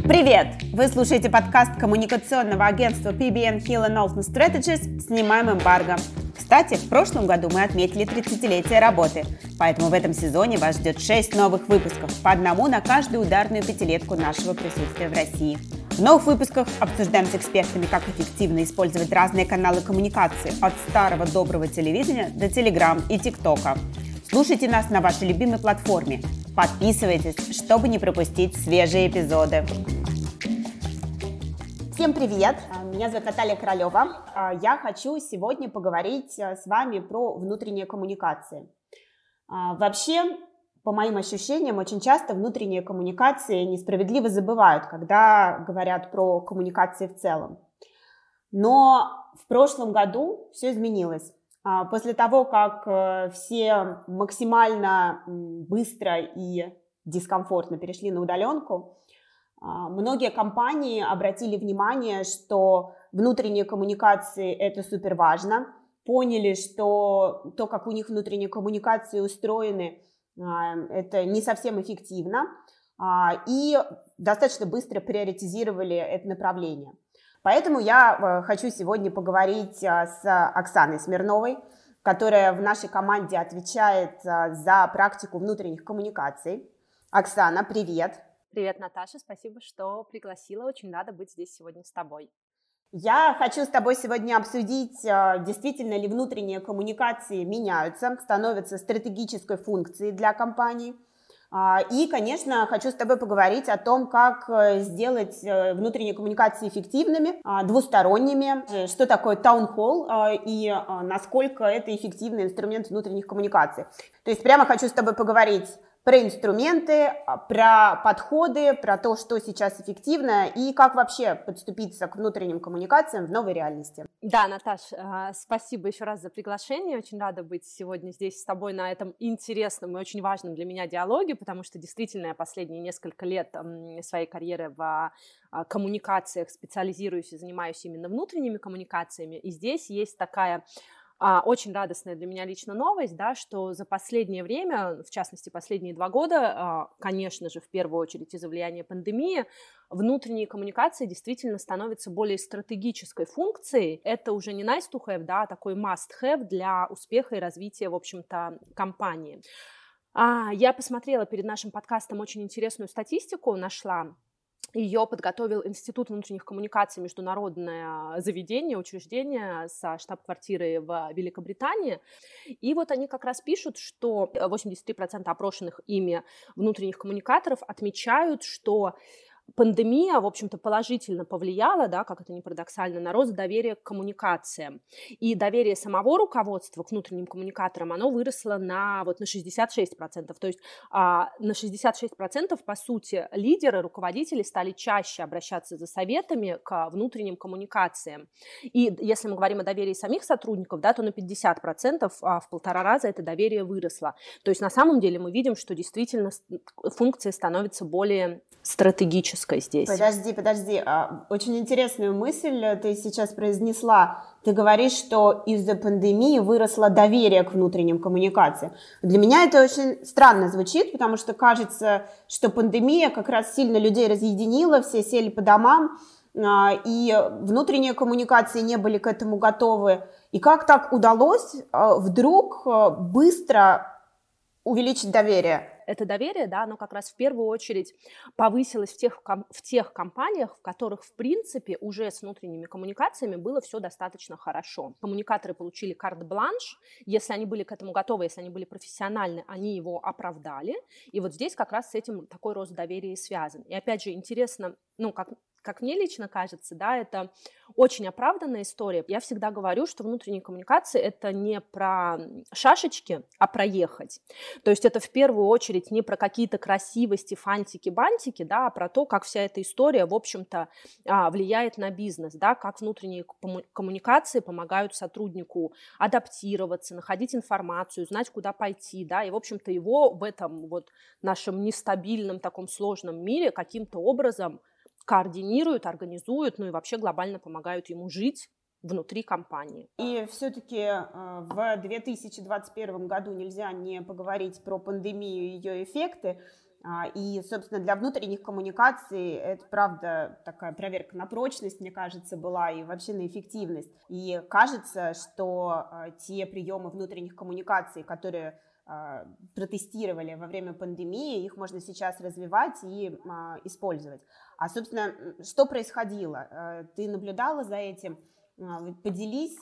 Привет! Вы слушаете подкаст коммуникационного агентства PBN Hill Olsen Strategies «Снимаем эмбарго». Кстати, в прошлом году мы отметили 30-летие работы, поэтому в этом сезоне вас ждет 6 новых выпусков, по одному на каждую ударную пятилетку нашего присутствия в России. В новых выпусках обсуждаем с экспертами, как эффективно использовать разные каналы коммуникации от старого доброго телевидения до Телеграм и ТикТока. Слушайте нас на вашей любимой платформе. Подписывайтесь, чтобы не пропустить свежие эпизоды. Всем привет! Меня зовут Наталья Королева. А, я хочу сегодня поговорить а, с вами про внутренние коммуникации. А, вообще, по моим ощущениям, очень часто внутренние коммуникации несправедливо забывают, когда говорят про коммуникации в целом. Но в прошлом году все изменилось. После того, как э, все максимально быстро и дискомфортно перешли на удаленку, а, многие компании обратили внимание, что внутренние коммуникации это супер важно, поняли, что то, как у них внутренние коммуникации устроены, а, это не совсем эффективно, а, и достаточно быстро приоритизировали это направление. Поэтому я э, хочу сегодня поговорить с Оксаной Смирновой, которая в нашей команде отвечает за практику внутренних коммуникаций. Оксана, привет! Привет, Наташа, спасибо, что пригласила. Очень рада быть здесь сегодня с тобой. Я хочу с тобой сегодня обсудить, действительно ли внутренние коммуникации меняются, становятся стратегической функцией для компании. А, и, конечно, хочу с тобой поговорить о том, как э, сделать э, внутренние коммуникации эффективными, а, двусторонними, э, что такое таунхолл и насколько это эффективный инструмент внутренних коммуникаций. То есть прямо хочу с тобой поговорить про инструменты, а, про подходы, про то, что сейчас эффективно и как вообще подступиться к внутренним коммуникациям в новой реальности. Да, Наташ, а, спасибо еще раз за приглашение. Очень рада быть сегодня здесь с тобой на этом интересном и очень важном для меня диалоге, потому что действительно я последние несколько лет своей карьеры в а, коммуникациях специализируюсь и занимаюсь именно внутренними коммуникациями. И здесь есть такая очень радостная для меня лично новость, да, что за последнее время, в частности, последние два года, а, конечно же, в первую очередь из-за влияния пандемии, внутренние коммуникации действительно становятся более стратегической функцией. Это уже не nice to have, да, а такой must have для успеха и развития, в общем-то, компании. А, я посмотрела перед нашим подкастом очень интересную статистику, нашла ее подготовил Институт внутренних коммуникаций, международное заведение, учреждение со штаб-квартирой в Великобритании. И вот они как раз пишут, что 83% опрошенных ими внутренних коммуникаторов отмечают, что пандемия, в общем-то, положительно повлияла, да, как это не парадоксально, на рост доверия к коммуникациям. И доверие самого руководства к внутренним коммуникаторам, оно выросло на, вот, на 66%. То есть а, на 66% по сути лидеры, руководители стали чаще обращаться за советами к внутренним коммуникациям. И если мы говорим о доверии самих сотрудников, да, то на 50% а, в полтора раза это доверие выросло. То есть на самом деле мы видим, что действительно функция становится более стратегической классической здесь. Подожди, подожди. А, очень интересную мысль ты сейчас произнесла. Ты говоришь, что из-за пандемии выросло доверие к внутренним коммуникациям. Для меня это очень странно звучит, потому что кажется, что пандемия как раз сильно людей разъединила, все сели по домам, а, и внутренние коммуникации не были к этому готовы. И как так удалось а, вдруг быстро увеличить доверие? Это доверие, да, оно как раз в первую очередь повысилось в тех, в тех компаниях, в которых, в принципе, уже с внутренними коммуникациями было все достаточно хорошо. Коммуникаторы получили карт-бланш, если они были к этому готовы, если они были профессиональны, они его оправдали, и вот здесь как раз с этим такой рост доверия и связан. И опять же, интересно, ну, как как мне лично кажется, да, это очень оправданная история. Я всегда говорю, что внутренние коммуникации это не про шашечки, а про ехать. То есть это в первую очередь не про какие-то красивости, фантики, бантики, да, а про то, как вся эта история, в общем-то, а, влияет на бизнес, да, как внутренние коммуникации помогают сотруднику адаптироваться, находить информацию, знать, куда пойти, да, и, в общем-то, его в этом вот нашем нестабильном таком сложном мире каким-то образом координируют, организуют, ну и вообще глобально помогают ему жить внутри компании. И все-таки э, в 2021 году нельзя не поговорить про пандемию и ее эффекты. А, и, собственно, для внутренних коммуникаций это, правда, такая проверка на прочность, мне кажется, была и вообще на эффективность. И кажется, что а, те приемы внутренних коммуникаций, которые а, протестировали во время пандемии, их можно сейчас развивать и использовать. А, собственно, что происходило? Ты наблюдала за этим? Поделись,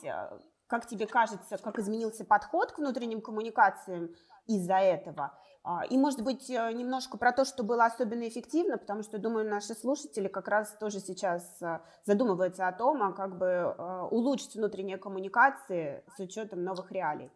как тебе кажется, как изменился подход к внутренним коммуникациям из-за этого? А, и, может быть, э, немножко про то, что было особенно эффективно, потому что, думаю, наши слушатели как раз тоже сейчас э, задумываются о том, а как бы э, улучшить внутренние коммуникации с учетом новых реалий.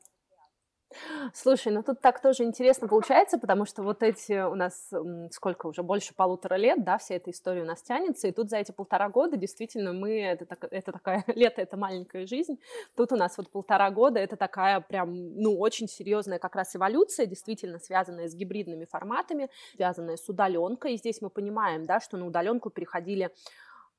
Слушай, ну тут так тоже интересно получается, потому что вот эти у нас сколько уже, больше полутора лет, да, вся эта история у нас тянется, и тут за эти полтора года действительно мы, это, так, это такая, лето — это маленькая жизнь, тут у нас вот полтора года, это такая прям, ну, очень серьезная как раз эволюция, действительно связанная с гибридными форматами, связанная с удаленкой, и здесь мы понимаем, да, что на удаленку переходили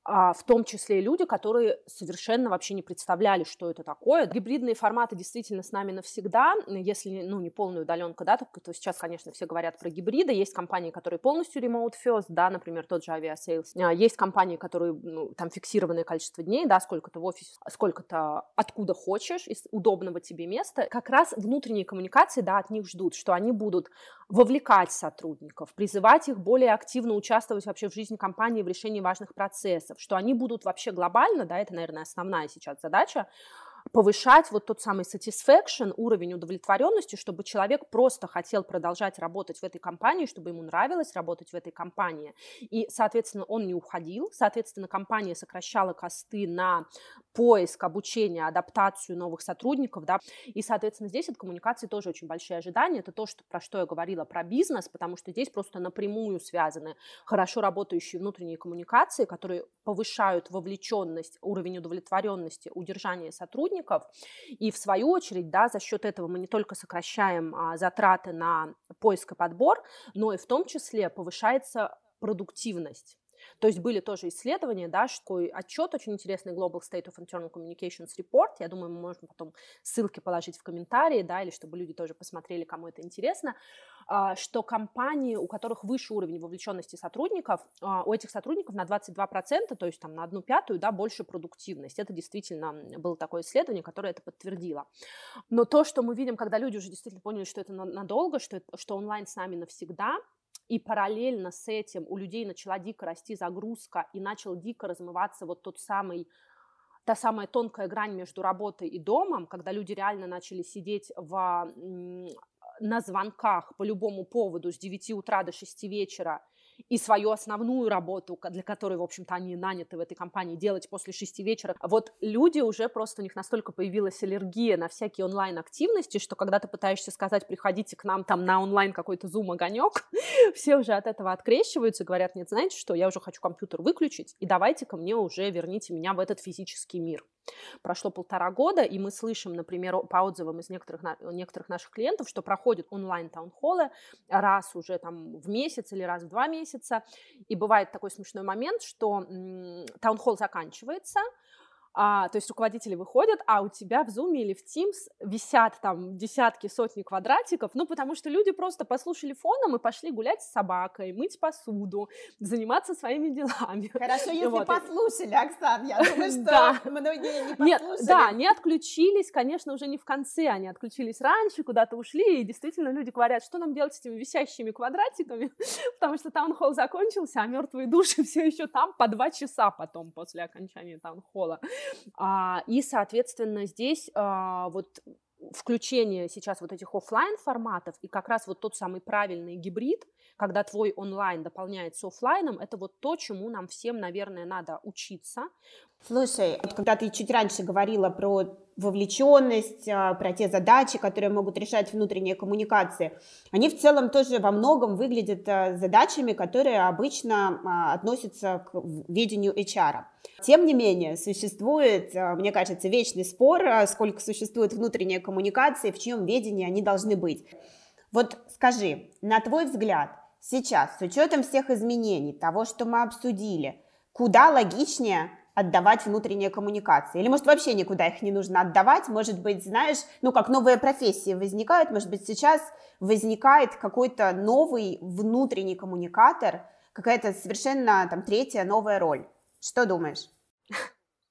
в том числе и люди, которые совершенно вообще не представляли, что это такое. Гибридные форматы действительно с нами навсегда, если, ну, не полная удаленка, да, то, то сейчас, конечно, все говорят про гибриды, есть компании, которые полностью remote first, да, например, тот же Aviasales, а, есть компании, которые, ну, там фиксированное количество дней, да, сколько-то в офисе, сколько-то откуда хочешь, из удобного тебе места, как раз внутренние коммуникации, да, от них ждут, что они будут вовлекать сотрудников, призывать их более активно участвовать вообще в жизни компании, в решении важных процессов, что они будут вообще глобально, да, это, наверное, основная сейчас задача, повышать вот тот самый satisfaction, уровень удовлетворенности, чтобы человек просто хотел продолжать работать в этой компании, чтобы ему нравилось работать в этой компании. И, соответственно, он не уходил, соответственно, компания сокращала косты на поиск, обучение, адаптацию новых сотрудников, да, и, соответственно, здесь от коммуникации тоже очень большие ожидания, это то, что, про что я говорила, про бизнес, потому что здесь просто напрямую связаны хорошо работающие внутренние коммуникации, которые повышают вовлеченность, уровень удовлетворенности, удержание сотрудников, сотрудников. И в свою очередь, да, за счет этого мы не только сокращаем а, затраты на поиск и подбор, но и в том числе повышается продуктивность. То есть были тоже исследования, да, что отчет очень интересный Global State of Internal Communications Report, я думаю, мы можем потом ссылки положить в комментарии, да, или чтобы люди тоже посмотрели, кому это интересно, а, что компании, у которых выше уровень вовлеченности сотрудников, а, у этих сотрудников на 22%, то есть там на одну пятую, да, больше продуктивность. Это действительно было такое исследование, которое это подтвердило. Но то, что мы видим, когда люди уже действительно поняли, что это надолго, что, что онлайн с нами навсегда, и параллельно с этим у людей начала дико расти загрузка и начал дико размываться вот тот самый та самая тонкая грань между работой и домом, когда люди реально начали сидеть в, на звонках по любому поводу с 9 утра до 6 вечера и свою основную работу, для которой, в общем-то, они наняты в этой компании, делать после шести вечера. Вот люди уже просто, у них настолько появилась аллергия на всякие онлайн-активности, что когда ты пытаешься сказать, приходите к нам там на онлайн какой-то зум-огонек, все уже от этого открещиваются, говорят, нет, знаете что, я уже хочу компьютер выключить, и давайте-ка мне уже верните меня в этот физический мир. Прошло полтора года, и мы слышим, например, по отзывам из некоторых, некоторых наших клиентов, что проходят онлайн-таунхоллы раз уже там в месяц или раз в два месяца, и бывает такой смешной момент, что таунхолл заканчивается, а, то есть руководители выходят, а у тебя в Zoom или в Teams висят там десятки, сотни квадратиков, ну, потому что люди просто послушали фоном и пошли гулять с собакой, мыть посуду, заниматься своими делами. Хорошо, если вот. послушали, Оксан, я думаю, что да. многие не послушали. Нет, да, не отключились, конечно, уже не в конце, они отключились раньше, куда-то ушли, и действительно люди говорят, что нам делать с этими висящими квадратиками, потому что таунхолл закончился, а мертвые души все еще там по два часа потом после окончания таунхолла. А, и, соответственно, здесь а, вот включение сейчас вот этих офлайн форматов и как раз вот тот самый правильный гибрид, когда твой онлайн дополняется офлайном, это вот то, чему нам всем, наверное, надо учиться. Слушай, вот когда ты чуть раньше говорила про вовлеченность, а, про те задачи, которые могут решать внутренние коммуникации, они в целом тоже во многом выглядят а, задачами, которые обычно а, относятся к ведению HR. Тем не менее, существует, мне кажется, вечный спор, сколько существует внутренние коммуникации, в чьем ведении они должны быть. Вот скажи, на твой взгляд, сейчас, с учетом всех изменений, того, что мы обсудили, куда логичнее отдавать внутренние коммуникации? Или, может, вообще никуда их не нужно отдавать? Может быть, знаешь, ну, как новые профессии возникают, может быть, сейчас возникает какой-то новый внутренний коммуникатор, какая-то совершенно там третья новая роль. Что думаешь?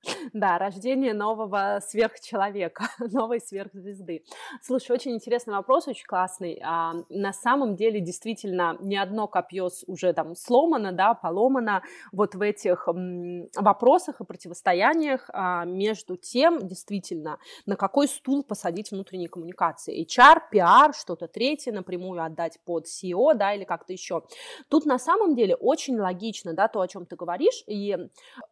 Да, рождение нового сверхчеловека, новой сверхзвезды. Слушай, очень интересный вопрос, очень классный. А, на самом деле, действительно, ни одно копье уже там сломано, да, поломано вот в этих м, вопросах и противостояниях а, между тем, действительно, на какой стул посадить внутренние коммуникации. HR, PR, что-то третье напрямую отдать под CEO, да, или как-то еще. Тут на самом деле очень логично, да, то, о чем ты говоришь, и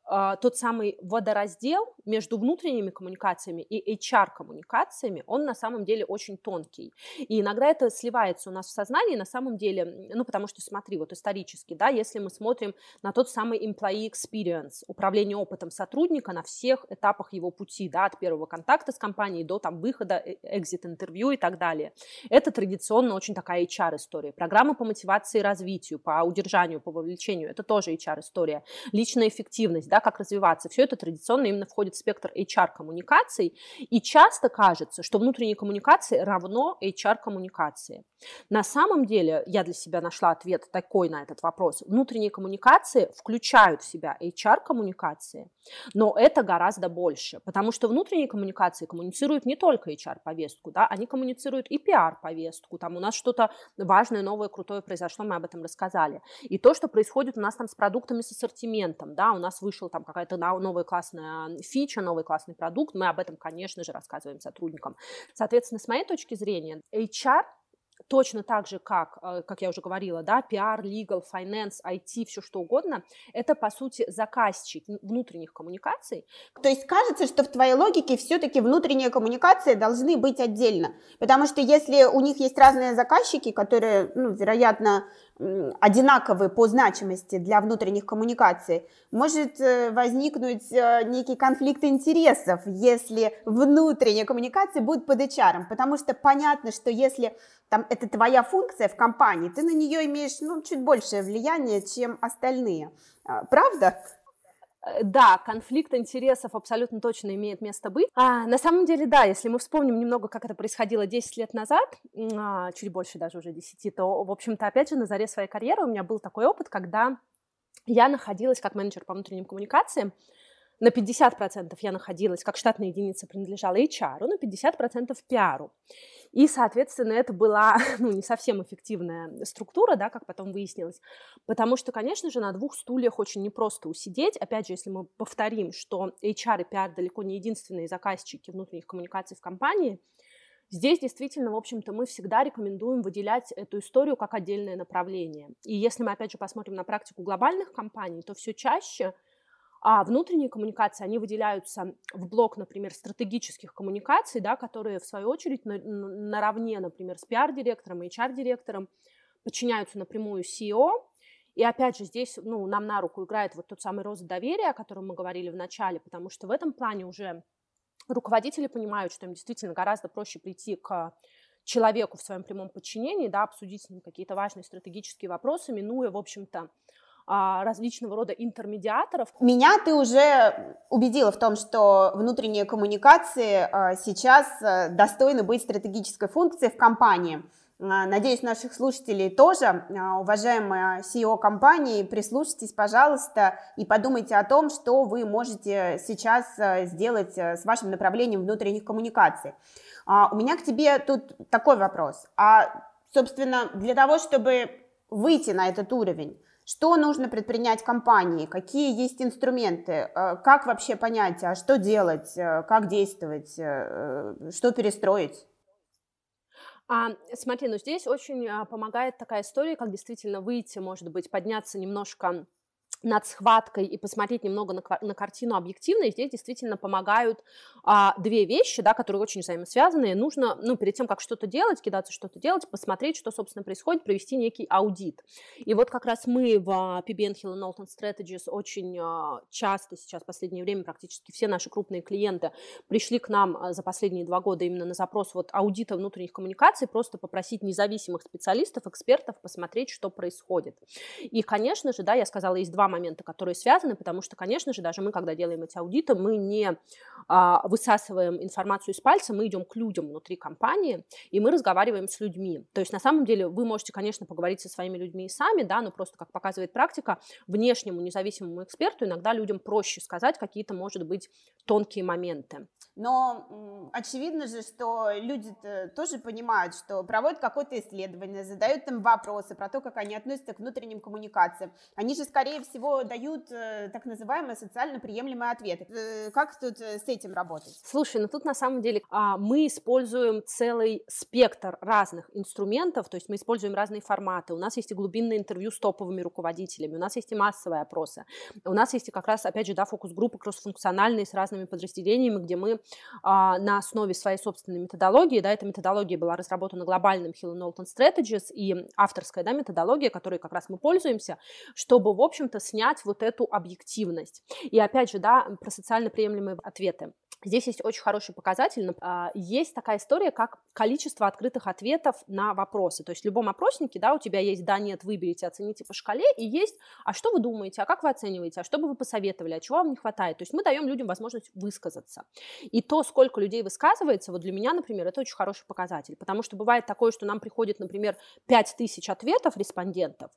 а, тот самый водораздел между внутренними коммуникациями и HR-коммуникациями, он на самом деле очень тонкий. И иногда это сливается у нас в сознании, на самом деле, ну, потому что, смотри, вот исторически, да, если мы смотрим на тот самый employee experience, управление опытом сотрудника на всех этапах его пути, да, от первого контакта с компанией до там выхода, экзит-интервью и так далее. Это традиционно очень такая HR-история. Программа по мотивации и развитию, по удержанию, по вовлечению, это тоже HR-история. Личная эффективность, да, как развиваться. Все это традиционно именно входит в спектр HR-коммуникаций, и часто кажется, что внутренние коммуникации равно HR-коммуникации. На самом деле, я для себя нашла ответ такой на этот вопрос. Внутренние коммуникации включают в себя HR-коммуникации, но это гораздо больше, потому что внутренние коммуникации коммуницируют не только HR-повестку, да, они коммуницируют и PR-повестку, там у нас что-то важное, новое, крутое произошло, мы об этом рассказали. И то, что происходит у нас там с продуктами, с ассортиментом, да, у нас вышел там какая-то новая классная фича, новый классный продукт, мы об этом, конечно же, рассказываем сотрудникам. Соответственно, с моей точки зрения, HR точно так же, как, э, как я уже говорила, да, PR, legal, finance, IT, все что угодно, это, по сути, заказчик внутренних коммуникаций. То есть кажется, что в твоей логике все-таки внутренние коммуникации должны быть отдельно, потому что если у них есть разные заказчики, которые, ну, вероятно, одинаковы по значимости для внутренних коммуникаций, может э, возникнуть э, некий конфликт интересов, если внутренние коммуникации будут под HR, потому что понятно, что если там это твоя функция в компании, ты на нее имеешь ну, чуть большее влияние, чем остальные. А, правда? Э, да, конфликт интересов абсолютно точно имеет место быть. А, на самом деле, да, если мы вспомним немного, как это происходило 10 лет назад, а, чуть больше даже уже 10, то, в общем-то, опять же, на заре своей карьеры у меня был такой опыт, когда я находилась как менеджер по внутренним коммуникациям, на 50% я находилась, как штатная единица принадлежала HR, на 50% пиару. И, соответственно, это была ну, не совсем эффективная структура, да, как потом выяснилось, потому что, конечно же, на двух стульях очень непросто усидеть. Опять же, если мы повторим, что HR и PR далеко не единственные заказчики внутренних коммуникаций в компании, Здесь действительно, в общем-то, мы всегда рекомендуем выделять эту историю как отдельное направление. И если мы, опять же, посмотрим на практику глобальных компаний, то все чаще а внутренние коммуникации, они выделяются в блок, например, стратегических коммуникаций, да, которые, в свою очередь, на, наравне, например, с пиар-директором и HR-директором подчиняются напрямую CEO, и опять же, здесь ну, нам на руку играет вот тот самый рост доверия, о котором мы говорили в начале, потому что в этом плане уже руководители понимают, что им действительно гораздо проще прийти к человеку в своем прямом подчинении, да, обсудить с ним какие-то важные стратегические вопросы, минуя, в общем-то, различного рода интермедиаторов. Меня ты уже убедила в том, что внутренние коммуникации а, сейчас а, достойны быть стратегической функцией в компании. Надеюсь, наших слушателей тоже. Уважаемые CEO компании, прислушайтесь, пожалуйста, и подумайте о том, что вы можете сейчас сделать с вашим направлением внутренних коммуникаций. У меня к тебе тут такой вопрос. А, собственно, для того, чтобы выйти на этот уровень, что нужно предпринять компании? Какие есть инструменты? Э, как вообще понять, а что делать? Э, как действовать? Э, что перестроить? А, смотри, ну здесь очень а, помогает такая история, как действительно выйти, может быть, подняться немножко над схваткой и посмотреть немного на, на картину объективно, и здесь действительно помогают а, две вещи, да, которые очень взаимосвязаны. Нужно, ну, перед тем, как что-то делать, кидаться что-то делать, посмотреть, что, собственно, происходит, провести некий аудит. И вот как раз мы в PBN Hill Knowlton Strategies очень а, часто сейчас, в последнее время, практически все наши крупные клиенты пришли к нам а, за последние два года именно на запрос вот аудита внутренних коммуникаций, просто попросить независимых специалистов, экспертов посмотреть, что происходит. И, конечно же, да, я сказала, есть два момента, которые связаны, потому что, конечно же, даже мы, когда делаем эти аудиты, мы не а, высасываем информацию из пальца, мы идем к людям внутри компании, и мы разговариваем с людьми. То есть, на самом деле, вы можете, конечно, поговорить со своими людьми и сами, да, но просто, как показывает практика, внешнему независимому эксперту иногда людям проще сказать какие-то, может быть, тонкие моменты. Но очевидно же, что люди тоже понимают, что проводят какое-то исследование, задают им вопросы про то, как они относятся к внутренним коммуникациям. Они же, скорее всего, дают э, так называемые социально приемлемые ответы. Э, как тут э, с этим работать? Слушай, ну тут на самом деле а, мы используем целый спектр разных инструментов, то есть мы используем разные форматы. У нас есть и глубинное интервью с топовыми руководителями, у нас есть и массовые опросы, у нас есть и как раз, опять же, да, фокус-группы кроссфункциональные с разными подразделениями, где мы а, на основе своей собственной методологии, да, эта методология была разработана глобальным Hill Knowlton Strategies и авторская, да, методология, которой как раз мы пользуемся, чтобы, в общем-то, снять вот эту объективность. И опять же, да, про социально приемлемые ответы. Здесь есть очень хороший показатель. А, есть такая история, как количество открытых ответов на вопросы. То есть в любом опроснике, да, у тебя есть да, нет, выберите, оцените по шкале, и есть, а что вы думаете, а как вы оцениваете, а что бы вы посоветовали, а чего вам не хватает. То есть мы даем людям возможность высказаться. И то, сколько людей высказывается, вот для меня, например, это очень хороший показатель, потому что бывает такое, что нам приходит, например, 5000 ответов респондентов,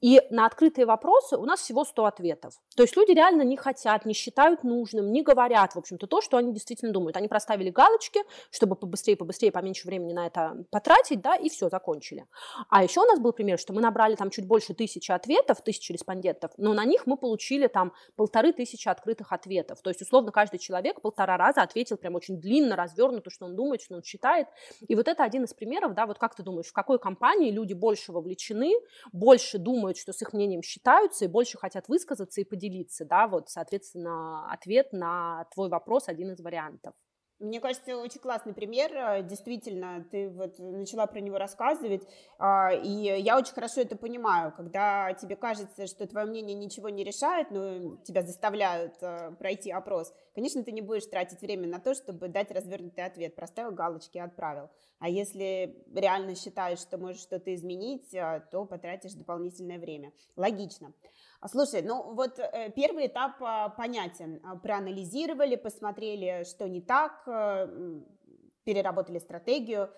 и на открытые вопросы у нас всего 100 ответов. То есть люди реально не хотят, не считают нужным, не говорят, в общем-то, то, что они действительно думают. Они проставили галочки, чтобы побыстрее, побыстрее, поменьше времени на это потратить, да, и все, закончили. А еще у нас был пример, что мы набрали там чуть больше тысячи ответов, тысячи респондентов, но на них мы получили там полторы тысячи открытых ответов. То есть, условно, каждый человек полтора раза ответил прям очень длинно, развернуто, что он думает, что он считает. И вот это один из примеров, да, вот как ты думаешь, в какой компании люди больше вовлечены, больше думают, что с их мнением считаются, и больше хотят высказаться и поделиться, да, вот, соответственно, ответ на твой вопрос один из вариантов. Мне кажется, очень классный пример. Э, действительно, ты вот начала про него рассказывать, а, и я очень хорошо это понимаю, когда тебе кажется, что твое мнение ничего не решает, но тебя заставляют э, пройти опрос. Конечно, ты не будешь тратить время на то, чтобы дать развернутый ответ, проставил галочки и отправил. А если реально считаешь, что можешь что-то изменить, э, то потратишь дополнительное время. Логично. А, слушай, ну вот э, первый этап а, понятен. А, проанализировали, посмотрели, что не так, э, переработали стратегию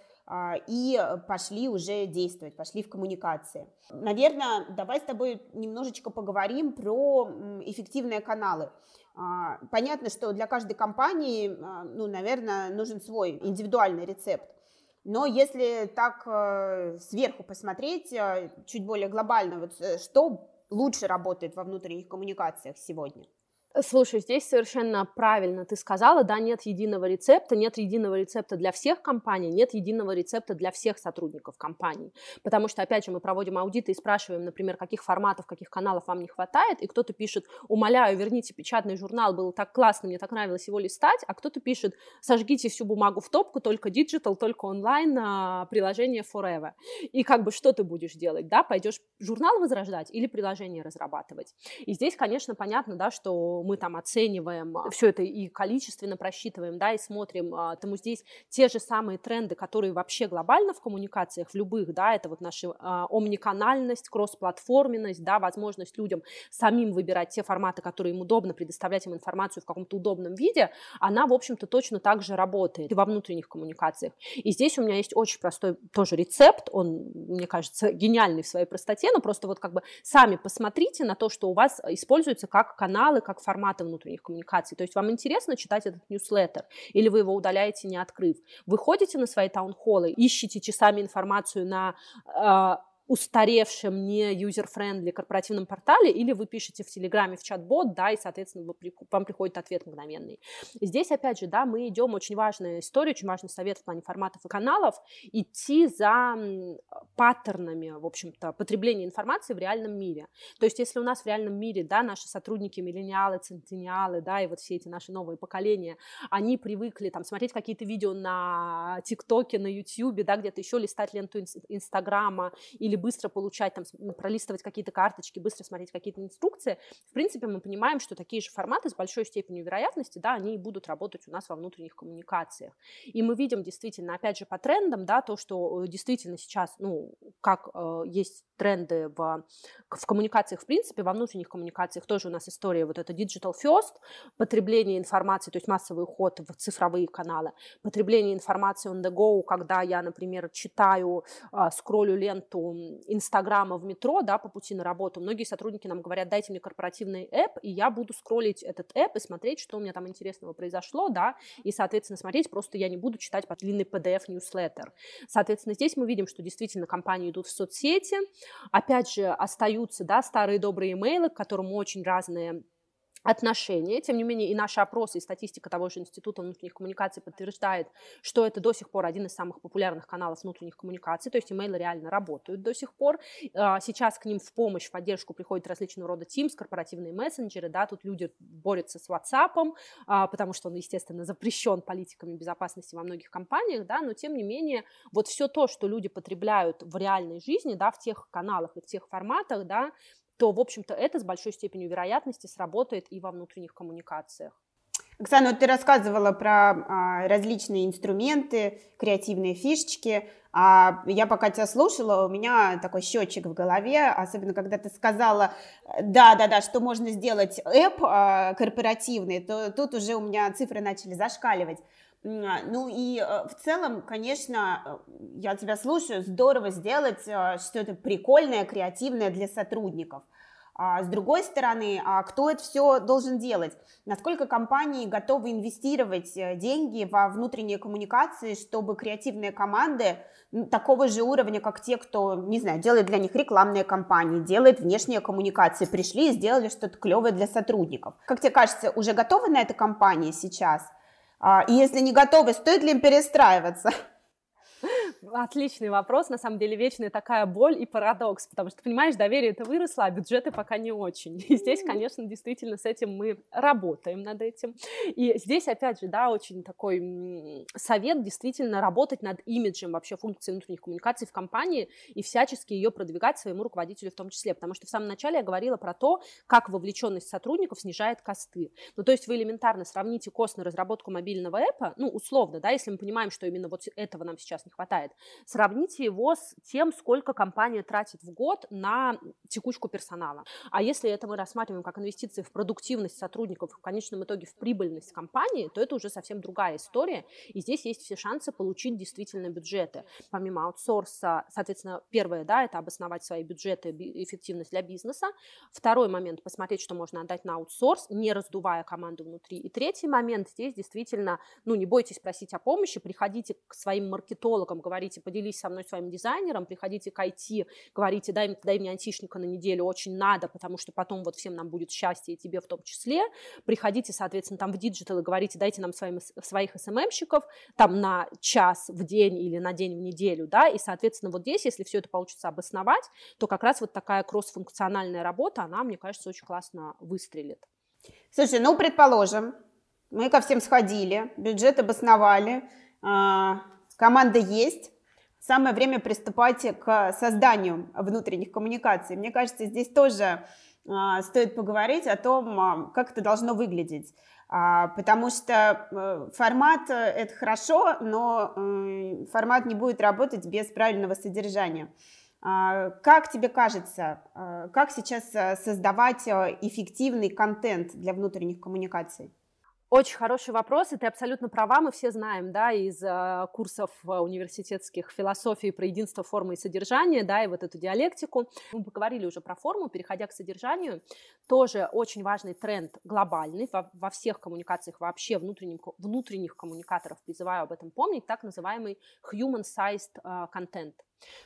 и пошли уже действовать, пошли в коммуникации. Наверное, давай с тобой немножечко поговорим про эффективные каналы. Понятно, что для каждой компании, ну, наверное, нужен свой индивидуальный рецепт. Но если так э, сверху посмотреть, чуть более глобально, вот что лучше работает во внутренних коммуникациях сегодня? Слушай, здесь совершенно правильно ты сказала, да, нет единого рецепта, нет единого рецепта для всех компаний, нет единого рецепта для всех сотрудников компании, потому что, опять же, мы проводим аудиты и спрашиваем, например, каких форматов, каких каналов вам не хватает, и кто-то пишет, умоляю, верните печатный журнал, было так классно, мне так нравилось его листать, а кто-то пишет, сожгите всю бумагу в топку, только диджитал, только онлайн, а, приложение forever. И как бы что ты будешь делать, да, пойдешь журнал возрождать или приложение разрабатывать. И здесь, конечно, понятно, да, что мы там оцениваем а, все это и количественно просчитываем, да, и смотрим, а, тому здесь те же самые тренды, которые вообще глобально в коммуникациях, в любых, да, это вот наша а, омниканальность, кроссплатформенность, да, возможность людям самим выбирать те форматы, которые им удобно, предоставлять им информацию в каком-то удобном виде, она, в общем-то, точно так же работает и во внутренних коммуникациях. И здесь у меня есть очень простой тоже рецепт, он, мне кажется, гениальный в своей простоте, но просто вот как бы сами посмотрите на то, что у вас используется как каналы, как форматы формата внутренних коммуникаций. То есть вам интересно читать этот ньюслеттер, или вы его удаляете, не открыв. Вы ходите на свои таунхоллы, ищете часами информацию на а, устаревшем, не юзер-френдли корпоративном портале, или вы пишете в Телеграме в чат-бот, да, и, соответственно, вы, вам приходит ответ мгновенный. Здесь, опять же, да, мы идем, очень важная история, очень важный совет в плане форматов и каналов, идти за паттернами, в общем-то, потребления информации в реальном мире. То есть, если у нас в реальном мире, да, наши сотрудники, миллениалы, центениалы, да, и вот все эти наши новые поколения, они привыкли там смотреть какие-то видео на ТикТоке, на Ютьюбе, да, где-то еще листать ленту Инстаграма или или быстро получать, там, пролистывать какие-то карточки, быстро смотреть какие-то инструкции, в принципе, мы понимаем, что такие же форматы с большой степенью вероятности, да, они будут работать у нас во внутренних коммуникациях. И мы видим действительно, опять же, по трендам, да, то, что э, действительно сейчас, ну, как э, есть тренды в, в коммуникациях, в принципе, во внутренних коммуникациях тоже у нас история вот это digital first, потребление информации, то есть массовый уход в цифровые каналы, потребление информации on the go, когда я, например, читаю, э, скроллю ленту Инстаграма в метро, да, по пути на работу, многие сотрудники нам говорят, дайте мне корпоративный app, и я буду скроллить этот app и смотреть, что у меня там интересного произошло, да, и, соответственно, смотреть, просто я не буду читать по длинный PDF-ньюслеттер. Соответственно, здесь мы видим, что действительно компании идут в соцсети, опять же, остаются, да, старые добрые имейлы, к которым очень разные отношения. Тем не менее, и наши опросы, и статистика того же Института внутренних коммуникаций подтверждает, что это до сих пор один из самых популярных каналов внутренних коммуникаций, то есть имейлы реально работают до сих пор. А, сейчас к ним в помощь, в поддержку приходят различного рода Teams, корпоративные мессенджеры, да, тут люди борются с WhatsApp, а, потому что он, естественно, запрещен политиками безопасности во многих компаниях, да, но тем не менее, вот все то, что люди потребляют в реальной жизни, да, в тех каналах и в тех форматах, да, то, в общем-то, это с большой степенью вероятности сработает и во внутренних коммуникациях. Оксана, вот ты рассказывала про а, различные инструменты, креативные фишечки. А я пока тебя слушала, у меня такой счетчик в голове, особенно когда ты сказала, да, да, да, что можно сделать эп а, корпоративный, то тут уже у меня цифры начали зашкаливать. Ну и э, в целом, конечно, я тебя слушаю, здорово сделать э, что-то прикольное, креативное для сотрудников. А с другой стороны, а кто это все должен делать? Насколько компании готовы инвестировать э, деньги во внутренние коммуникации, чтобы креативные команды такого же уровня, как те, кто, не знаю, делает для них рекламные кампании, делает внешние коммуникации, пришли и сделали что-то клевое для сотрудников. Как тебе кажется, уже готовы на это компании сейчас? А, если не готовы, стоит ли им перестраиваться? Отличный вопрос, на самом деле вечная такая боль и парадокс, потому что, понимаешь, доверие это выросло, а бюджеты пока не очень. И здесь, конечно, действительно с этим мы работаем над этим. И здесь, опять же, да, очень такой совет действительно работать над имиджем вообще функции внутренних коммуникаций в компании и всячески ее продвигать своему руководителю в том числе, потому что в самом начале я говорила про то, как вовлеченность сотрудников снижает косты. Ну, то есть вы элементарно сравните кост на разработку мобильного эпа, ну, условно, да, если мы понимаем, что именно вот этого нам сейчас не хватает, сравните его с тем, сколько компания тратит в год на текучку персонала. А если это мы рассматриваем как инвестиции в продуктивность сотрудников, в конечном итоге в прибыльность компании, то это уже совсем другая история. И здесь есть все шансы получить действительно бюджеты. Помимо аутсорса, соответственно, первое, да, это обосновать свои бюджеты, эффективность для бизнеса. Второй момент, посмотреть, что можно отдать на аутсорс, не раздувая команду внутри. И третий момент, здесь действительно, ну, не бойтесь просить о помощи, приходите к своим маркетологам, говорите, говорите, поделись со мной своим дизайнером, приходите к IT, говорите, дай, дай мне айтишника на неделю, очень надо, потому что потом вот всем нам будет счастье, и тебе в том числе. Приходите, соответственно, там в digital и говорите, дайте нам своим, своих SMM щиков там на час в день или на день в неделю, да, и, соответственно, вот здесь, если все это получится обосновать, то как раз вот такая кроссфункциональная работа, она, мне кажется, очень классно выстрелит. Слушай, ну, предположим, мы ко всем сходили, бюджет обосновали, а, команда есть, самое время приступать к созданию внутренних коммуникаций. Мне кажется, здесь тоже а, стоит поговорить о том, а, как это должно выглядеть. А, потому что э, формат э, – это хорошо, но э, формат не будет работать без правильного содержания. Как тебе кажется, как сейчас создавать эффективный контент для внутренних коммуникаций? Очень хороший вопрос, и ты абсолютно права, мы все знаем, да, из э, курсов э, университетских философии про единство формы и содержания, да, и вот эту диалектику. Мы поговорили уже про форму, переходя к содержанию, тоже очень важный тренд глобальный во, во всех коммуникациях вообще, внутренним, внутренних коммуникаторов, призываю об этом помнить, так называемый human-sized uh, content.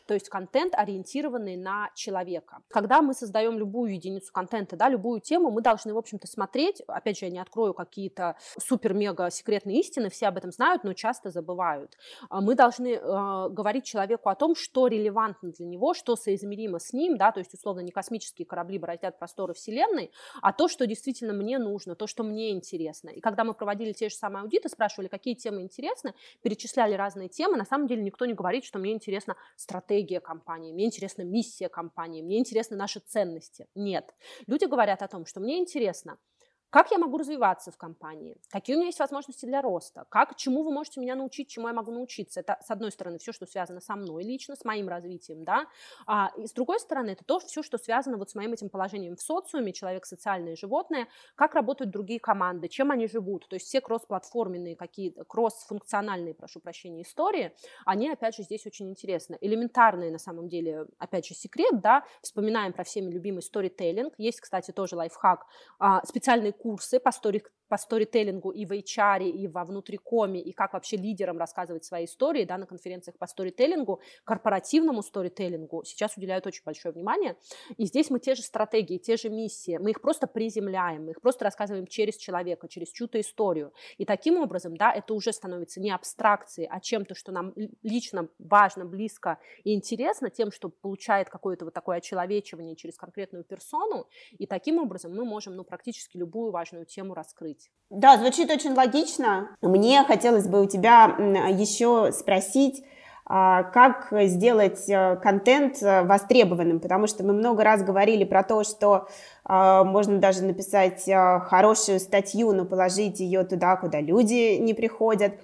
То есть контент, ориентированный на человека. Когда мы создаем любую единицу контента, да, любую тему, мы должны, в общем-то, смотреть, опять же, я не открою какие-то супер-мега секретные истины, все об этом знают, но часто забывают. А мы должны э, говорить человеку о том, что релевантно для него, что соизмеримо с ним, да, то есть, условно, не космические корабли бороздят просторы Вселенной, а то, что действительно мне нужно, то, что мне интересно. И когда мы проводили те же самые аудиты, спрашивали, какие темы интересны, перечисляли разные темы, на самом деле никто не говорит, что мне интересно стратегия компании, мне интересна миссия компании, мне интересны наши ценности. Нет. Люди говорят о том, что мне интересно – как я могу развиваться в компании? Какие у меня есть возможности для роста? Как, чему вы можете меня научить, чему я могу научиться? Это, с одной стороны, все, что связано со мной лично, с моим развитием, да, а и с другой стороны, это то, все, что связано вот с моим этим положением в социуме, человек социальное животное, как работают другие команды, чем они живут, то есть все кроссплатформенные какие-то, кроссфункциональные, прошу прощения, истории, они, опять же, здесь очень интересны. Элементарные, на самом деле, опять же, секрет, да, вспоминаем про всеми любимый сторителлинг, есть, кстати, тоже лайфхак, а, специальный курсы по, стори, по сторителлингу и в HR, и во внутрикоме, и как вообще лидерам рассказывать свои истории да, на конференциях по сторителлингу, корпоративному сторителлингу сейчас уделяют очень большое внимание. И здесь мы те же стратегии, те же миссии, мы их просто приземляем, мы их просто рассказываем через человека, через чью-то историю. И таким образом, да, это уже становится не абстракцией, а чем-то, что нам лично важно, близко и интересно, тем, что получает какое-то вот такое очеловечивание через конкретную персону. И таким образом мы можем ну, практически любую важную тему раскрыть. Да, звучит очень логично. Мне хотелось бы у тебя еще спросить, а, как сделать э, контент э, востребованным, потому что мы много раз говорили про то, что а, можно даже написать э, хорошую статью, но положить ее туда, куда люди не приходят.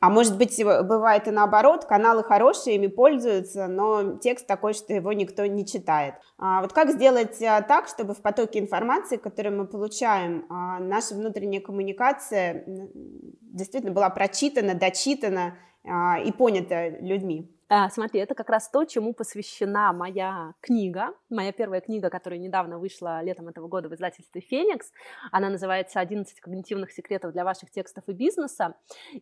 А может быть, бывает и наоборот, каналы хорошие, ими пользуются, но текст такой, что его никто не читает. А вот как сделать а, так, чтобы в потоке информации, которую мы получаем, а, наша внутренняя коммуникация действительно была прочитана, дочитана а, и понята людьми? А, смотри, это как раз то, чему посвящена моя книга, моя первая книга, которая недавно вышла летом этого года в издательстве «Феникс». Она называется «11 когнитивных секретов для ваших текстов и бизнеса».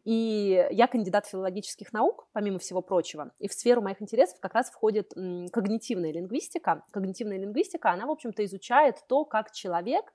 И я кандидат филологических наук, помимо всего прочего. И в сферу моих интересов как раз входит когнитивная лингвистика. Когнитивная лингвистика, она, в общем-то, изучает то, как человек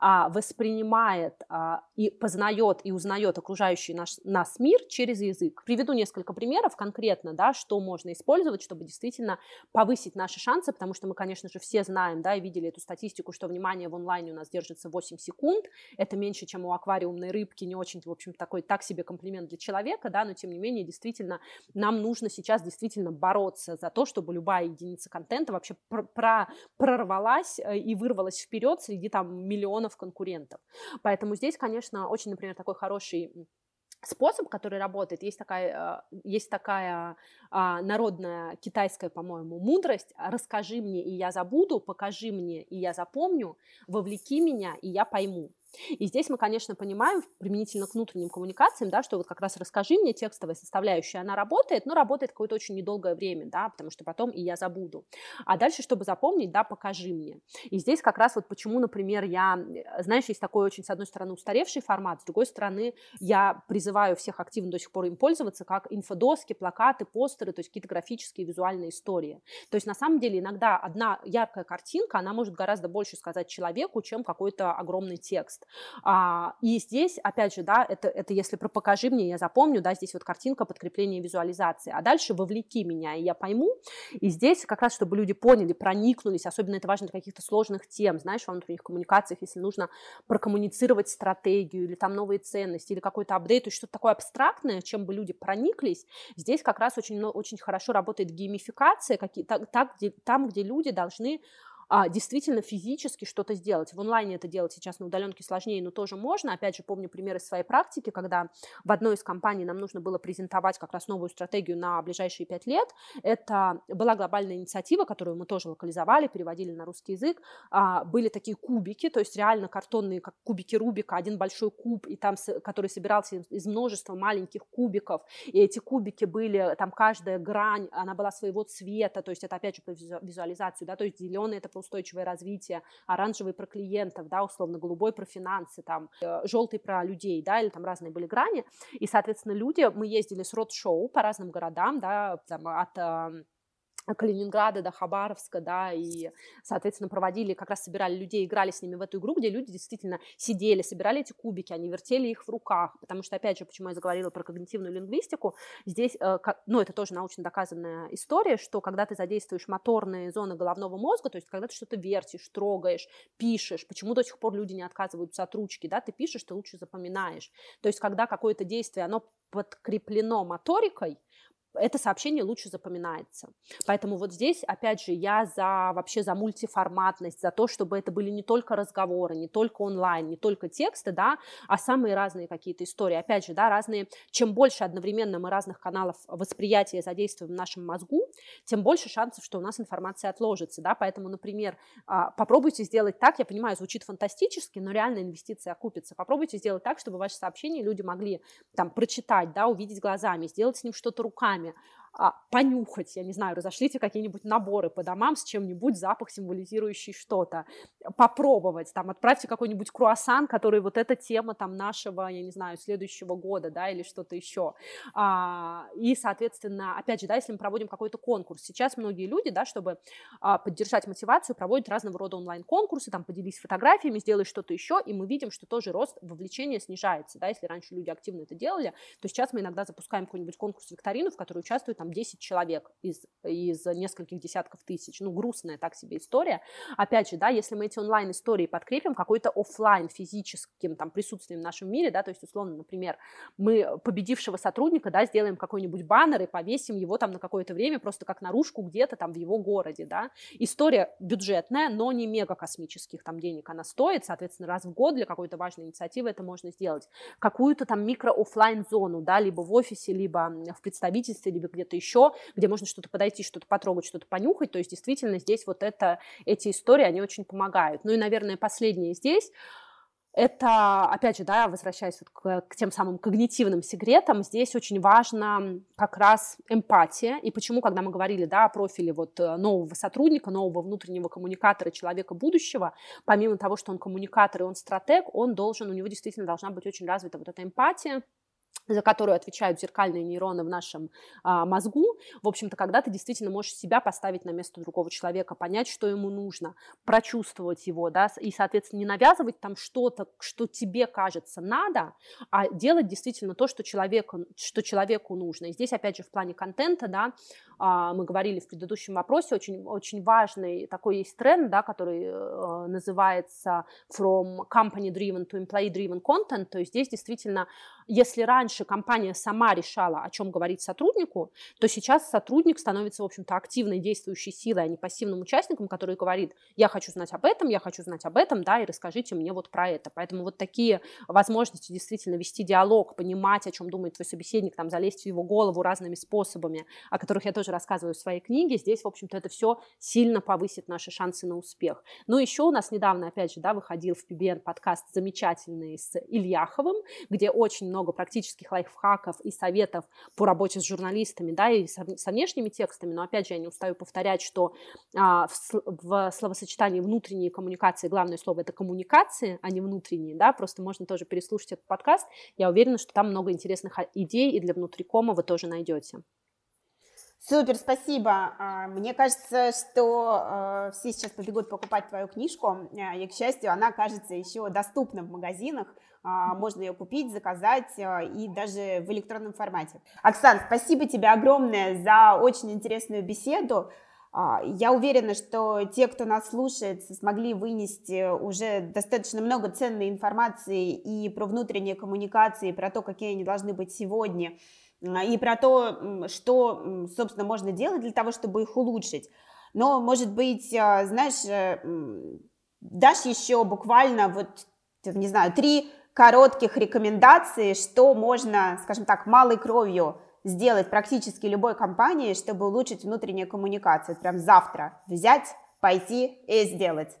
а, воспринимает а, и познает и узнает окружающий наш, нас мир через язык. Приведу несколько примеров конкретно, да, что что можно использовать, чтобы действительно повысить наши шансы, потому что мы, конечно же, все знаем, да, и видели эту статистику, что внимание в онлайне у нас держится 8 секунд, это меньше, чем у аквариумной рыбки, не очень, в общем, такой так себе комплимент для человека, да, но тем не менее, действительно, нам нужно сейчас действительно бороться за то, чтобы любая единица контента вообще про прорвалась э, и вырвалась вперед среди там миллионов конкурентов. Поэтому здесь, конечно, очень, например, такой хороший способ, который работает, есть такая, э, есть такая а, народная китайская, по-моему, мудрость. Расскажи мне, и я забуду, покажи мне, и я запомню, вовлеки меня, и я пойму. И здесь мы, конечно, понимаем, применительно к внутренним коммуникациям, да, что вот как раз расскажи мне, текстовая составляющая, она работает, но работает какое-то очень недолгое время, да, потому что потом и я забуду. А дальше, чтобы запомнить, да, покажи мне. И здесь как раз вот почему, например, я, знаешь, есть такой очень, с одной стороны, устаревший формат, с другой стороны, я призываю всех активно до сих пор им пользоваться, как инфодоски, плакаты, постеры, то есть какие-то графические визуальные истории. То есть на самом деле иногда одна яркая картинка, она может гораздо больше сказать человеку, чем какой-то огромный текст. А, и здесь, опять же, да, это, это если про покажи мне, я запомню, да, здесь вот картинка подкрепления визуализации, а дальше вовлеки меня, и я пойму. И здесь как раз, чтобы люди поняли, проникнулись, особенно это важно для каких-то сложных тем, знаешь, во внутренних коммуникациях, если нужно прокоммуницировать стратегию или там новые ценности, или какой-то апдейт, то есть что-то такое абстрактное, чем бы люди прониклись, здесь как раз очень, очень хорошо работает геймификация, какие, так, так, где, там, где люди должны а, действительно физически что-то сделать. В онлайне это делать сейчас на удаленке сложнее, но тоже можно. Опять же, помню примеры своей практики, когда в одной из компаний нам нужно было презентовать как раз новую стратегию на ближайшие пять лет. Это была глобальная инициатива, которую мы тоже локализовали, переводили на русский язык. А, были такие кубики, то есть реально картонные, как кубики Рубика, один большой куб, и там, который собирался из множества маленьких кубиков. И эти кубики были, там каждая грань, она была своего цвета, то есть это опять же по визуализацию, да, то есть зеленый это про устойчивое развитие, оранжевый про клиентов, да, условно, голубой про финансы, там, э, желтый про людей, да, или там разные были грани, и, соответственно, люди, мы ездили с род-шоу по разным городам, да, там, от Калининграда до Хабаровска, да, и, соответственно, проводили, как раз собирали людей, играли с ними в эту игру, где люди действительно сидели, собирали эти кубики, они вертели их в руках, потому что, опять же, почему я заговорила про когнитивную лингвистику, здесь, э, ну, это тоже научно доказанная история, что когда ты задействуешь моторные зоны головного мозга, то есть когда ты что-то вертишь, трогаешь, пишешь, почему до сих пор люди не отказываются от ручки, да, ты пишешь, ты лучше запоминаешь, то есть когда какое-то действие, оно подкреплено моторикой, это сообщение лучше запоминается. Поэтому вот здесь, опять же, я за вообще за мультиформатность, за то, чтобы это были не только разговоры, не только онлайн, не только тексты, да, а самые разные какие-то истории. Опять же, да, разные, чем больше одновременно мы разных каналов восприятия задействуем в нашем мозгу, тем больше шансов, что у нас информация отложится, да, поэтому, например, а, попробуйте сделать так, я понимаю, звучит фантастически, но реально инвестиция окупится. Попробуйте сделать так, чтобы ваши сообщения люди могли там прочитать, да, увидеть глазами, сделать с ним что-то руками, Yeah. А, понюхать, я не знаю, разошлите какие-нибудь наборы по домам с чем-нибудь, запах, символизирующий что-то, попробовать, там, отправьте какой-нибудь круассан, который вот эта тема там нашего, я не знаю, следующего года, да, или что-то еще. А, и, соответственно, опять же, да, если мы проводим какой-то конкурс, сейчас многие люди, да, чтобы а, поддержать мотивацию, проводят разного рода онлайн-конкурсы, там, поделись фотографиями, сделай что-то еще, и мы видим, что тоже рост вовлечения снижается, да, если раньше люди активно это делали, то сейчас мы иногда запускаем какой-нибудь конкурс-викторину, в которой участвуют там 10 человек из, из нескольких десятков тысяч. Ну, грустная так себе история. Опять же, да, если мы эти онлайн-истории подкрепим какой-то офлайн физическим там присутствием в нашем мире, да, то есть, условно, например, мы победившего сотрудника, да, сделаем какой-нибудь баннер и повесим его там на какое-то время просто как наружку где-то там в его городе, да. История бюджетная, но не мега космических там денег она стоит, соответственно, раз в год для какой-то важной инициативы это можно сделать. Какую-то там микро-офлайн зону, да, либо в офисе, либо в представительстве, либо где-то где-то еще, где можно что-то подойти, что-то потрогать, что-то понюхать. То есть действительно здесь вот это, эти истории, они очень помогают. Ну и, наверное, последнее здесь это, опять же, да, возвращаясь вот к, к тем самым когнитивным секретам, здесь очень важно как раз эмпатия. И почему, когда мы говорили, да, о профиле вот э, нового сотрудника, нового внутреннего коммуникатора, человека будущего, помимо того, что он коммуникатор и он стратег, он должен, у него действительно должна быть очень развита вот эта эмпатия, за которую отвечают зеркальные нейроны в нашем а, мозгу, в общем-то, когда ты действительно можешь себя поставить на место другого человека, понять, что ему нужно, прочувствовать его, да, и, соответственно, не навязывать там что-то, что тебе кажется надо, а делать действительно то, что человеку, что человеку нужно. И здесь, опять же, в плане контента, да, мы говорили в предыдущем вопросе, очень, очень важный такой есть тренд, да, который э, называется from company driven to employee driven content, то есть здесь действительно, если раньше компания сама решала, о чем говорить сотруднику, то сейчас сотрудник становится, в общем-то, активной действующей силой, а не пассивным участником, который говорит, я хочу знать об этом, я хочу знать об этом, да, и расскажите мне вот про это. Поэтому вот такие возможности действительно вести диалог, понимать, о чем думает твой собеседник, там, залезть в его голову разными способами, о которых я тоже рассказываю в своей книге, здесь, в общем-то, это все сильно повысит наши шансы на успех. Но еще у нас недавно, опять же, да, выходил в PBN подкаст замечательный с Ильяховым, где очень много практических лайфхаков и советов по работе с журналистами, да, и со, со внешними текстами, но, опять же, я не устаю повторять, что а, в, в словосочетании внутренние коммуникации главное слово это коммуникации, а не внутренние, да, просто можно тоже переслушать этот подкаст, я уверена, что там много интересных идей и для внутрикома вы тоже найдете. Супер, спасибо. А, мне кажется, что а, все сейчас побегут покупать твою книжку, а, и, к счастью, она, кажется, еще доступна в магазинах. Можно ее купить, заказать и даже в электронном формате. Оксан, спасибо тебе огромное за очень интересную беседу. Я уверена, что те, кто нас слушает, смогли вынести уже достаточно много ценной информации и про внутренние коммуникации, и про то, какие они должны быть сегодня, и про то, что, собственно, можно делать для того, чтобы их улучшить. Но, может быть, а, знаешь, э, дашь еще буквально вот, не знаю, три коротких рекомендации, что можно, скажем так, малой кровью сделать практически любой компании, чтобы улучшить внутреннюю коммуникацию. Прям завтра взять, пойти и сделать.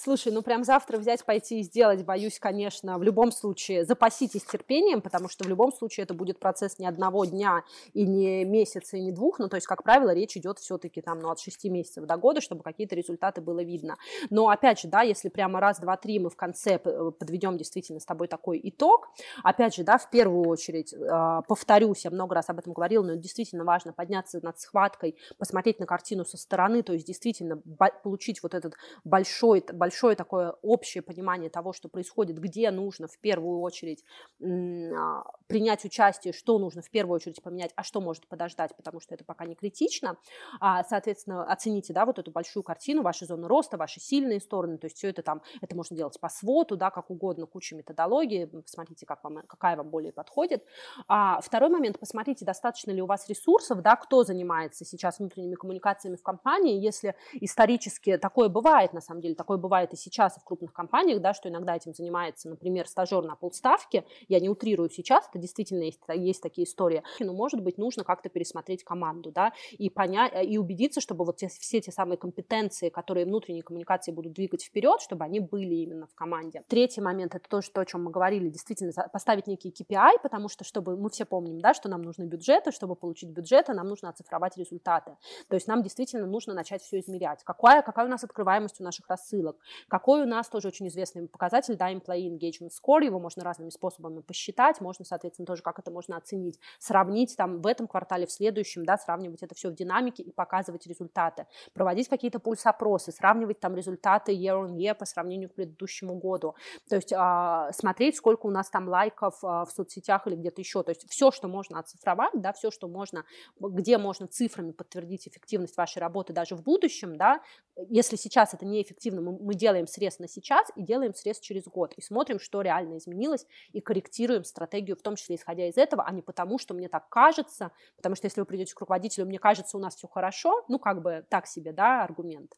Слушай, ну прям завтра взять, пойти и сделать, боюсь, конечно, в любом случае запаситесь терпением, потому что в любом случае это будет процесс не одного дня и не месяца, и не двух, ну то есть, как правило, речь идет все-таки там, ну, от 6 месяцев до года, чтобы какие-то результаты было видно. Но опять же, да, если прямо раз, два, три мы в конце э, подведем действительно с тобой такой итог, опять же, да, в первую очередь, а, повторюсь, я много раз об этом говорила, но действительно важно подняться над схваткой, посмотреть на картину со стороны, то есть действительно получить вот этот большой, большой большое такое общее понимание того, что происходит, где нужно в первую очередь а, принять участие, что нужно в первую очередь поменять, а что может подождать, потому что это пока не критично. А, соответственно, оцените, да, вот эту большую картину, ваши зоны роста, ваши сильные стороны, то есть все это там, это можно делать по своту, да, как угодно, куча методологии, посмотрите, как вам, какая вам более подходит. А, второй момент, посмотрите, достаточно ли у вас ресурсов, да, кто занимается сейчас внутренними коммуникациями в компании, если исторически такое бывает, на самом деле, такое бывает и сейчас в крупных компаниях, да, что иногда этим занимается, например, стажер на полставки, я не утрирую сейчас, это действительно есть, есть такие истории, но, может быть, нужно как-то пересмотреть команду, да, и понять, и убедиться, чтобы вот те, все те самые компетенции, которые внутренние коммуникации будут двигать вперед, чтобы они были именно в команде. Третий момент, это то, о чем мы говорили, действительно поставить некий KPI, потому что, чтобы мы все помним, да, что нам нужны бюджеты, чтобы получить бюджеты, нам нужно оцифровать результаты. То есть нам действительно нужно начать все измерять. Какая, какая у нас открываемость у наших рассылок, какой у нас тоже очень известный показатель, да, Employee Engagement Score, его можно разными способами посчитать, можно, соответственно, тоже как это можно оценить, сравнить там в этом квартале, в следующем, да, сравнивать это все в динамике и показывать результаты, проводить какие-то пульс-опросы, сравнивать там результаты year on year по сравнению к предыдущему году, то есть а, смотреть, сколько у нас там лайков а, в соцсетях или где-то еще, то есть все, что можно оцифровать, да, все, что можно, где можно цифрами подтвердить эффективность вашей работы даже в будущем, да, если сейчас это неэффективно, мы, мы делаем срез на сейчас и делаем срез через год, и смотрим, что реально изменилось, и корректируем стратегию, в том числе исходя из этого, а не потому, что мне так кажется, потому что если вы придете к руководителю, мне кажется, у нас все хорошо, ну, как бы так себе, да, аргумент.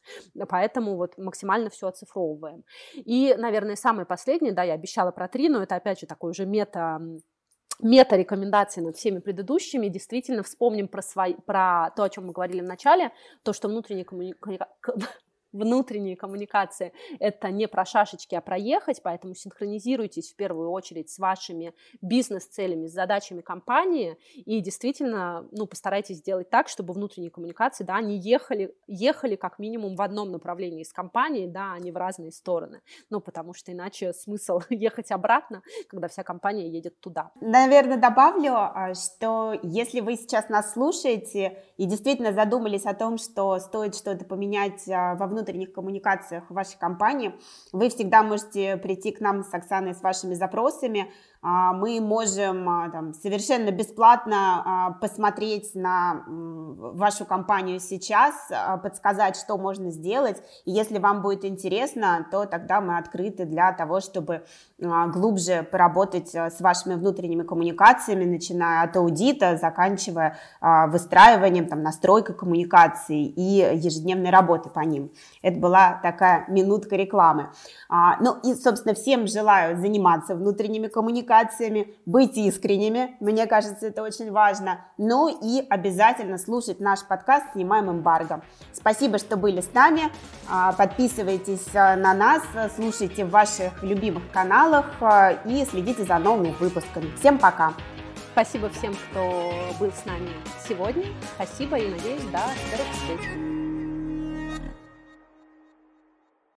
Поэтому вот максимально все оцифровываем. И, наверное, самое последнее, да, я обещала про три, но это опять же такой уже мета мета-рекомендации над всеми предыдущими, действительно вспомним про, свои, про то, о чем мы говорили в начале, то, что внутренняя коммуникация внутренние коммуникации – это не про шашечки, а про ехать, поэтому синхронизируйтесь в первую очередь с вашими бизнес-целями, с задачами компании. И действительно ну, постарайтесь сделать так, чтобы внутренние коммуникации, да, они ехали, ехали как минимум в одном направлении с компанией, да, а не в разные стороны, ну, потому что иначе смысл ехать обратно, когда вся компания едет туда. Наверное, добавлю, а, что если вы сейчас нас слушаете и действительно задумались о том, что стоит что-то поменять а, во внутреннем внутренних коммуникациях в вашей компании, вы всегда можете прийти к нам с Оксаной с вашими запросами, мы можем а, там, совершенно бесплатно а, посмотреть на вашу компанию сейчас, подсказать, что можно сделать. И если вам будет интересно, то тогда мы открыты для того, чтобы глубже поработать с вашими внутренними коммуникациями, начиная от аудита, заканчивая выстраиванием, там, настройкой коммуникаций и ежедневной работы по ним. Это была такая минутка рекламы. Ну и, собственно, всем желаю заниматься внутренними коммуникациями, коммуникациями, быть искренними, мне кажется, это очень важно, ну и обязательно слушать наш подкаст «Снимаем эмбарго». Спасибо, что были с нами, а, подписывайтесь а, на нас, слушайте в ваших любимых каналах а, и следите за новыми выпусками. Всем пока! Спасибо всем, кто был с нами сегодня. Спасибо и надеюсь, до скорых встреч.